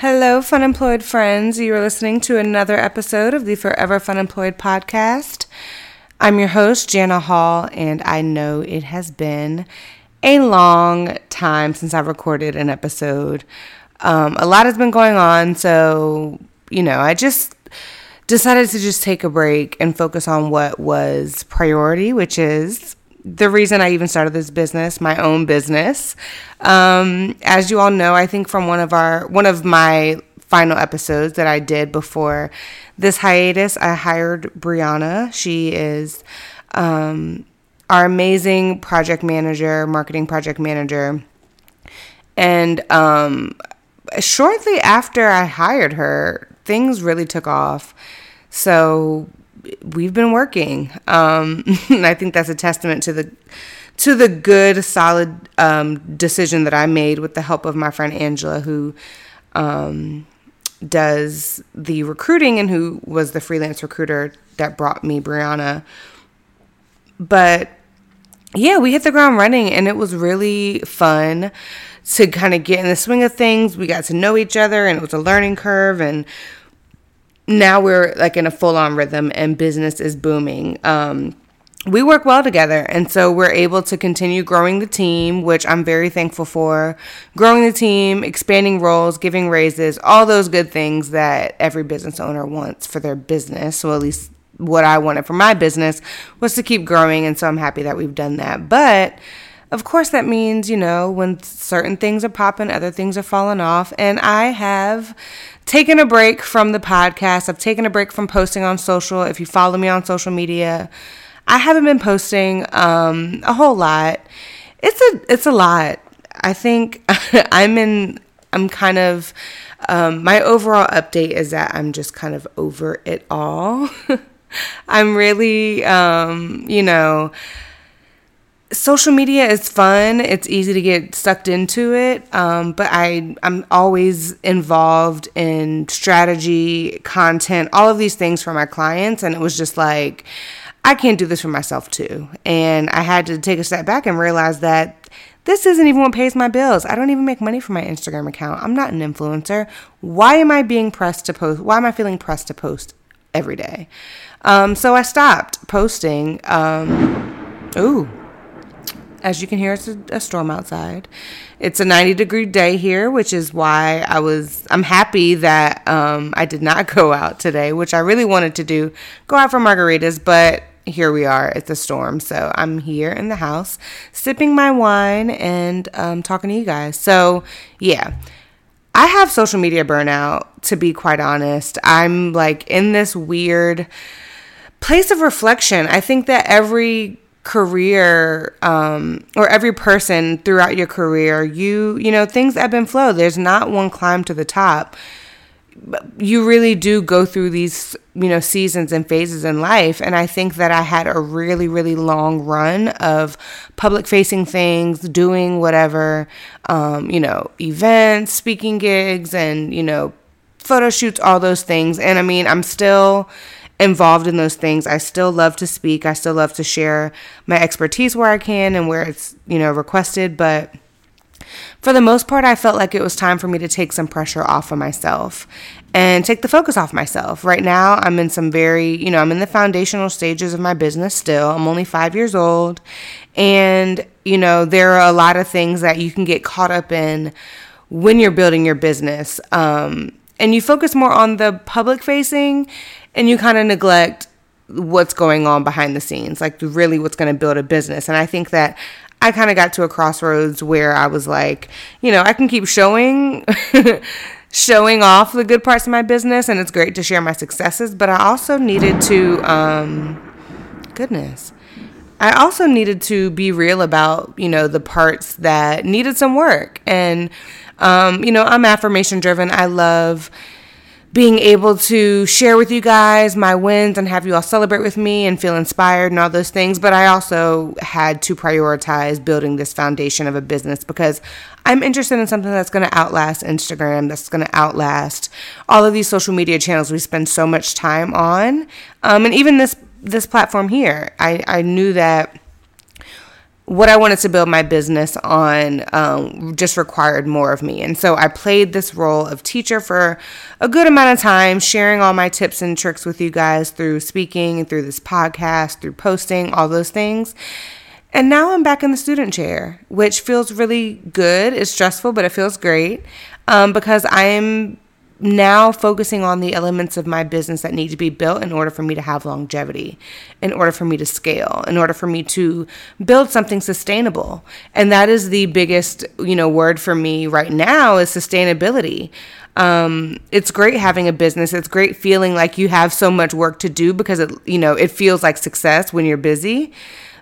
Hello, Fun Employed friends. You are listening to another episode of the Forever Fun Employed podcast. I'm your host, Jana Hall, and I know it has been a long time since I've recorded an episode. Um, a lot has been going on, so, you know, I just decided to just take a break and focus on what was priority, which is the reason I even started this business, my own business. Um, as you all know, I think from one of our one of my final episodes that I did before this hiatus, I hired Brianna. She is um, our amazing project manager, marketing project manager, and um, shortly after I hired her, things really took off. So we've been working. Um, and I think that's a testament to the to the good, solid um, decision that I made with the help of my friend Angela, who um, does the recruiting and who was the freelance recruiter that brought me Brianna. But yeah, we hit the ground running, and it was really fun to kind of get in the swing of things. We got to know each other, and it was a learning curve, and now we're like in a full on rhythm and business is booming. Um, we work well together. And so we're able to continue growing the team which i'm very thankful for. Growing the team expanding roles giving raises all those good things that every business owner wants for their business. So at least what i wanted for my business was to keep growing. And so i'm happy that we've done that. But of course that means you know when certain things are popping other things are falling off and i have taken a break from the podcast. I've taken a break from posting on social. If you follow me on social media, I haven't been posting um, a whole lot. It's a it's a lot. I think I'm in. I'm kind of. Um, my overall update is that I'm just kind of over it all. I'm really, um, you know social media is fun. It's easy to get sucked into it, um, but I I'm always involved in strategy, content, all of these things for my clients, and it was just like I can't do this for myself too. And I had to take a step back and realize that this isn't even what pays my bills. I don't even make money from my Instagram account. I'm not an influencer. Why am I being pressed to post? Why am I feeling pressed to post every day? Um, so I stopped posting. Um, ooh, as you can hear, it's a, a, storm outside. It's a 90 degree day here, which is why I was, I'm happy that um, I did not go out today, which I really wanted to do, go out for margaritas, but here we are. It's a storm. So I'm here in the house sipping my wine and um, talking to you guys. So, yeah. I have social media burnout, to be quite honest. I'm like in this weird place of reflection. I think that every career um, or every person throughout your career you you know things ebb and flow. There's not one climb to the top. You really do go through these you know seasons and phases in life. And i think that i had a really really long run of public facing things doing whatever um, you know events speaking gigs and you know photo shoots all those things. And i mean i'm still involved in those things. I still love to speak. I still love to share my expertise where I can and where it's, you know, requested, but for the most part, I felt like it was time for me to take some pressure off of myself and take the focus off myself. Right now, I'm in some very, you know, I'm in the foundational stages of my business still. I'm only five years old. And, you know, there are a lot of things that you can get caught up in when you're building your business. Um, and you focus more on the public facing and you kind of neglect what's going on behind the scenes, like really what's going to build a business. And I think that I kind of got to a crossroads where I was like, you know, I can keep showing showing off the good parts of my business and it's great to share my successes, but I also needed to um goodness. I also needed to be real about, you know, the parts that needed some work. And um, you know, I'm affirmation driven. I love being able to share with you guys my wins and have you all celebrate with me and feel inspired and all those things. But I also had to prioritize building this foundation of a business because I'm interested in something that's going to outlast Instagram, that's going to outlast all of these social media channels we spend so much time on. Um, and even this this platform here, I, I knew that what I wanted to build my business on um, just required more of me. And so I played this role of teacher for a good amount of time, sharing all my tips and tricks with you guys through speaking, through this podcast, through posting, all those things. And now I'm back in the student chair, which feels really good. It's stressful, but it feels great um, because I'm now focusing on the elements of my business that need to be built in order for me to have longevity, in order for me to scale, in order for me to build something sustainable. And that is the biggest, you know, word for me right now is sustainability. Um, it's great having a business. It's great feeling like you have so much work to do because it, you know, it feels like success when you're busy.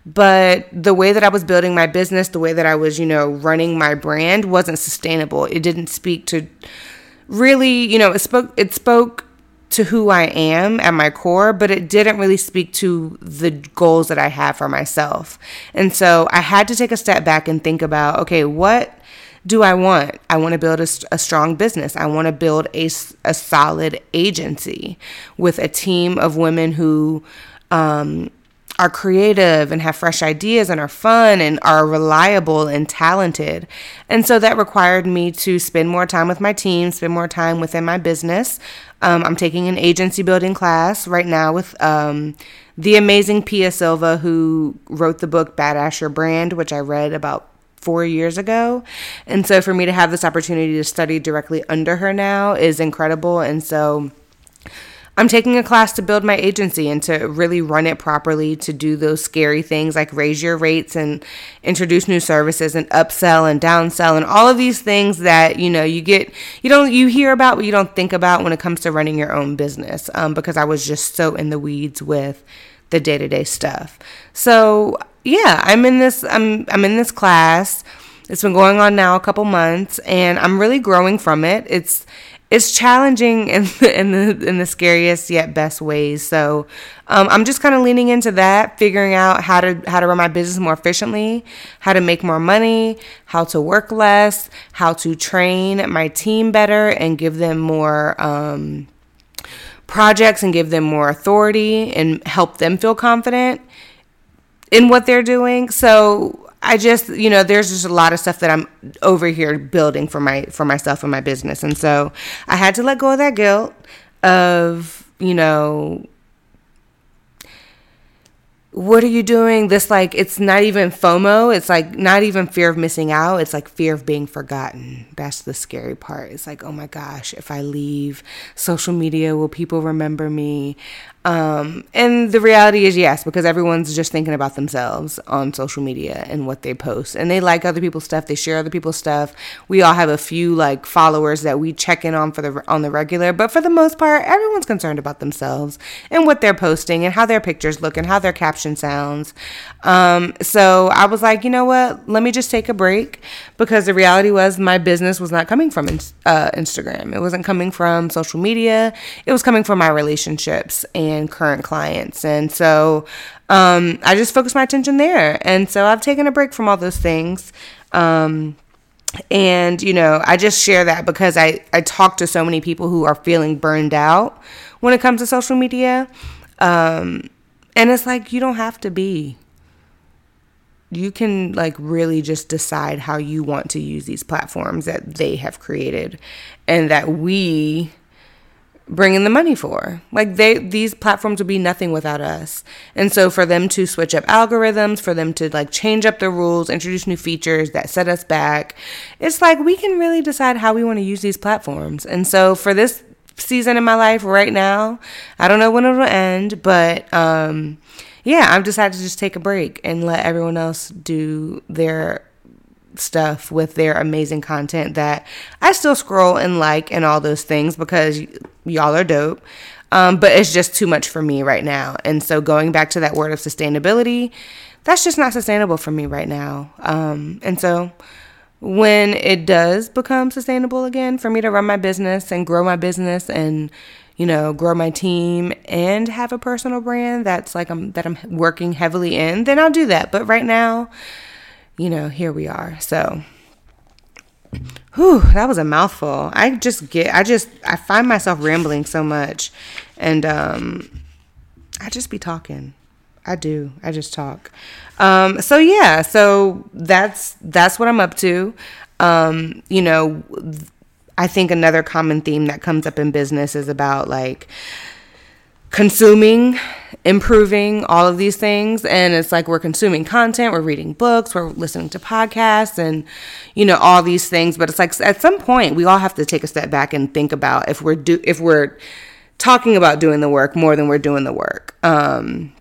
But the way that I was building my business, the way that I was, you know, running my brand wasn't sustainable. It didn't speak to really, you know, it spoke it spoke to who I am at my core, but it didn't really speak to the goals that I have for myself. And so I had to take a step back and think about, okay, what do I want? I want to build a, a strong business. I want to build a, a solid agency with a team of women who um, are creative and have fresh ideas and are fun and are reliable and talented. And so that required me to spend more time with my team, spend more time within my business. Um, I'm taking an agency building class right now with um, the amazing Pia Silva, who wrote the book Badass Your Brand, which I read about four years ago. And so for me to have this opportunity to study directly under her now is incredible. And so I'm taking a class to build my agency and to really run it properly, to do those scary things like raise your rates and introduce new services and upsell and downsell and all of these things that, you know, you get, you don't, you hear about, but you don't think about when it comes to running your own business um, because I was just so in the weeds with the day to day stuff. So yeah, I'm in this, I'm, I'm in this class. It's been going on now a couple months and I'm really growing from it. It's, it's challenging in the, in the in the scariest yet best ways. So um, I'm just kind of leaning into that, figuring out how to how to run my business more efficiently, how to make more money, how to work less, how to train my team better and give them more um, projects and give them more authority and help them feel confident in what they're doing. So I just, you know, there's just a lot of stuff that I'm over here building for my for myself and my business. And so I had to let go of that guilt of, you know, what are you doing? This like it's not even FOMO. It's like not even fear of missing out. It's like fear of being forgotten. That's the scary part. It's like, oh my gosh, if I leave social media, will people remember me? Um, and the reality is yes, because everyone's just thinking about themselves on social media and what they post. And they like other people's stuff, they share other people's stuff. We all have a few like followers that we check in on for the on the regular, but for the most part, everyone's concerned about themselves and what they're posting and how their pictures look and how their caption sounds. Um, so I was like, you know what? Let me just take a break because the reality was my business was not coming from uh, Instagram. It wasn't coming from social media. It was coming from my relationships and and current clients. And so um, I just focus my attention there. And so I've taken a break from all those things. Um, and, you know, I just share that because I, I talk to so many people who are feeling burned out when it comes to social media. Um, and it's like, you don't have to be. You can like really just decide how you want to use these platforms that they have created and that we bringing the money for. Like they these platforms would be nothing without us. And so for them to switch up algorithms, for them to like change up the rules, introduce new features that set us back, it's like we can really decide how we want to use these platforms. And so for this season in my life right now, I don't know when it'll end, but um yeah, I've decided to just take a break and let everyone else do their stuff with their amazing content that I still scroll and like and all those things because y- y'all are dope. Um, but it's just too much for me right now. And so going back to that word of sustainability, that's just not sustainable for me right now. Um, and so when it does become sustainable again for me to run my business and grow my business and you know grow my team and have a personal brand that's like I'm that I'm working heavily in then I'll do that but right now you know, here we are. So, whew, that was a mouthful. I just get, I just, I find myself rambling so much, and um, I just be talking. I do. I just talk. Um, so yeah, so that's that's what I'm up to. Um, you know, I think another common theme that comes up in business is about like consuming, improving all of these things. And it's like we're consuming content, we're reading books, we're listening to podcasts, and, you know, all these things. But it's like at some point, we all have to take a step back and think about if we're do if we're talking about doing the work more than we're doing the work. Um,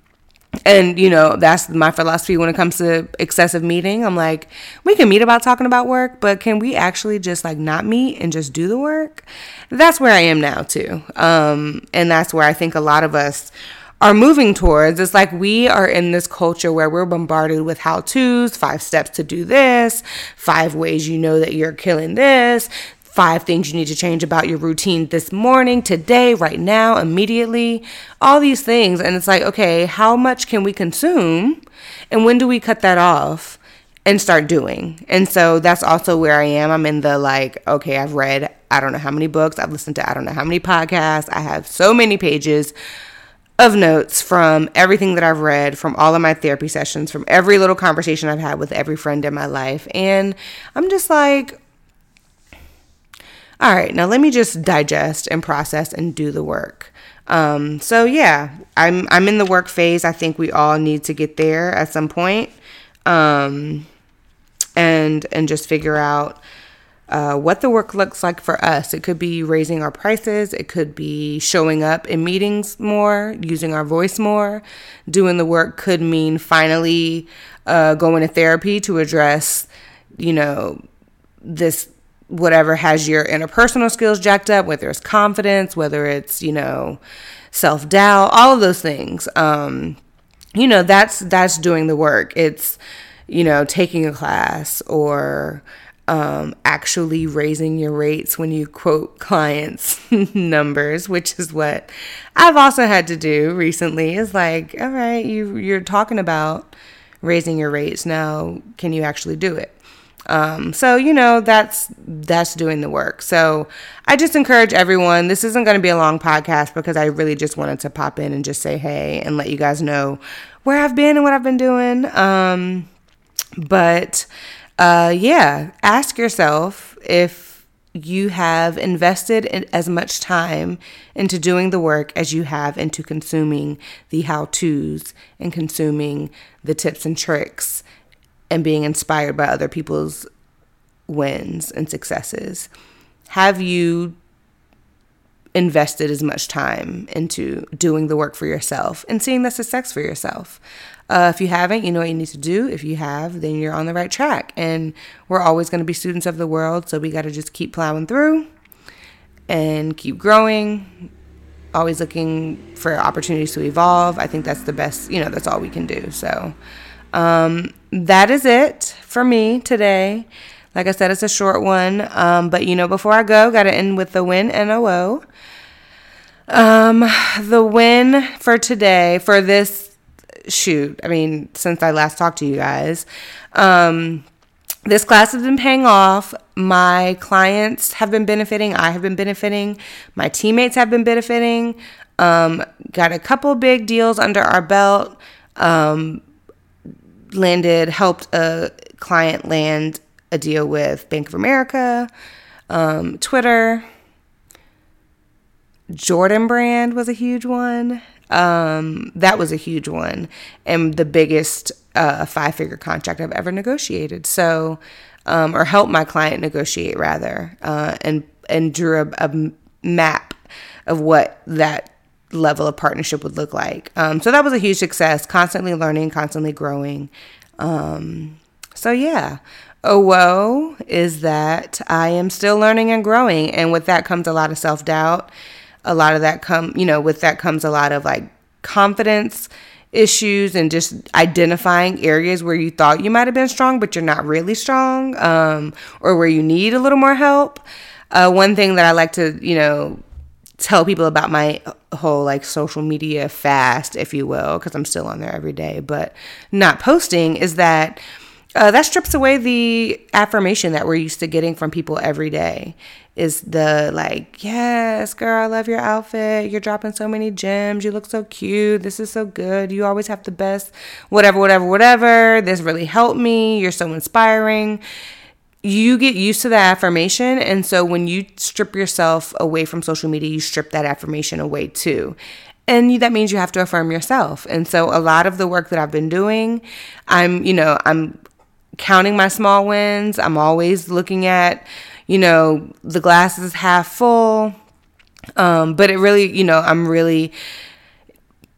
and you know that's my philosophy when it comes to excessive meeting. I'm like we can meet about talking about work but can we actually just like not meet and just do the work? That's where i am now too. Um, and that's where i think a lot of us are moving towards. It's like we are in this culture where we're bombarded with how to's five steps to do this five ways you know that you're killing this five things you need to change about your routine this morning, today, right now, immediately, all these things. And it's like, okay, how much can we consume? And when do we cut that off and start doing? And so that's also where I am. I'm in the like, okay, I've read I don't know how many books, I've listened to I don't know how many podcasts, I have so many pages of notes from everything that I've read, from all of my therapy sessions, from every little conversation I've had with every friend in my life. And I'm just like, all right, now let me just digest and process and do the work. Um, so yeah, I'm I'm in the work phase. I think we all need to get there at some point, um, and and just figure out uh, what the work looks like for us. It could be raising our prices. It could be showing up in meetings more, using our voice more. Doing the work could mean finally uh, going to therapy to address, you know, this whatever has your interpersonal skills jacked up, whether it's confidence, whether it's, you know, self doubt, all of those things. Um, you know, that's that's doing the work. It's, you know, taking a class or um, actually raising your rates when you quote clients' numbers, which is what I've also had to do recently. Is like, all right, you you're talking about raising your rates now. Can you actually do it? Um, so you know that's that's doing the work. So I just encourage everyone. This isn't going to be a long podcast because I really just wanted to pop in and just say hey and let you guys know where I've been and what I've been doing. Um, but uh, yeah, ask yourself if you have invested as much time into doing the work as you have into consuming the how to's and consuming the tips and tricks and being inspired by other people's wins and successes? Have you invested as much time into doing the work for yourself and seeing the success for yourself? Uh, if you haven't, you know what you need to do. If you have, then you're on the right track. And we're always going to be students of the world, so we got to just keep plowing through and keep growing, always looking for opportunities to evolve. I think that's the best, you know, that's all we can do. So, um, that is it for me today. Like I said, it's a short one. Um, but you know, before I go, got to end with the win woe. Um, the win for today, for this shoot, I mean, since I last talked to you guys, um, this class has been paying off. My clients have been benefiting. I have been benefiting. My teammates have been benefiting. Um, got a couple big deals under our belt. Um, landed, helped a client land a deal with Bank of America, um, Twitter. Jordan Brand was a huge one. Um, that was a huge one and the biggest uh, five figure contract I've ever negotiated. So, um, or helped my client negotiate rather, uh, and and drew a, a, map of what that level of partnership would look like. Um, so that was a huge success. Constantly learning, constantly growing. Um, so yeah. Oh woe is that I am still learning and growing, and with that comes a lot of self doubt. A lot of that come, you know, with that comes a lot of like confidence issues and just identifying areas where you thought you might have been strong, but you're not really strong, um, or where you need a little more help. Uh, one thing that I like to, you know, tell people about my whole like social media fast, if you will, because I'm still on there every day, but not posting is that uh, that strips away the affirmation that we're used to getting from people every day. Is the like, yes, girl, I love your outfit. You're dropping so many gems. You look so cute. This is so good. You always have the best, whatever, whatever, whatever. This really helped me. You're so inspiring you get used to that affirmation. And so when you strip yourself away from social media, you strip that affirmation away too. And that means you have to affirm yourself. And so a lot of the work that I've been doing, I'm, you know, I'm counting my small wins. I'm always looking at, you know, the glass is half full. Um, but it really, you know, I'm really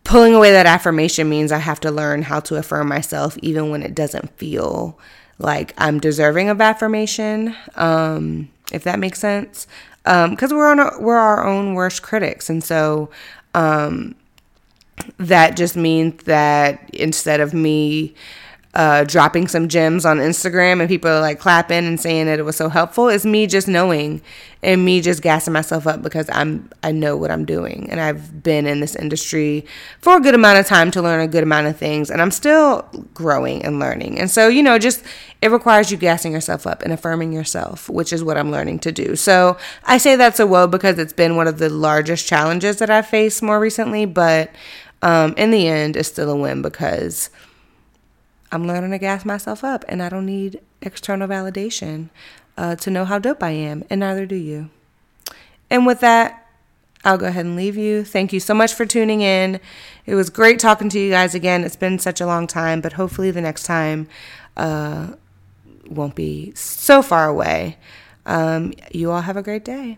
pulling away that affirmation means I have to learn how to affirm myself even when it doesn't feel like I'm deserving of affirmation, um, if that makes sense. Because um, we're on we're our own worst critics, and so um, that just means that instead of me uh, dropping some gems on Instagram and people are like clapping and saying that it was so helpful is me just knowing and me just gassing myself up because I'm I know what I'm doing and I've been in this industry for a good amount of time to learn a good amount of things and I'm still growing and learning. And so, you know, just it requires you gassing yourself up and affirming yourself, which is what I'm learning to do. So, I say that's a woe because it's been one of the largest challenges that I've faced more recently, but um, in the end, it's still a win because I'm learning to gas myself up, and I don't need external validation uh, to know how dope I am, and neither do you. And with that, I'll go ahead and leave you. Thank you so much for tuning in. It was great talking to you guys again. It's been such a long time, but hopefully the next time uh, won't be so far away. Um, you all have a great day.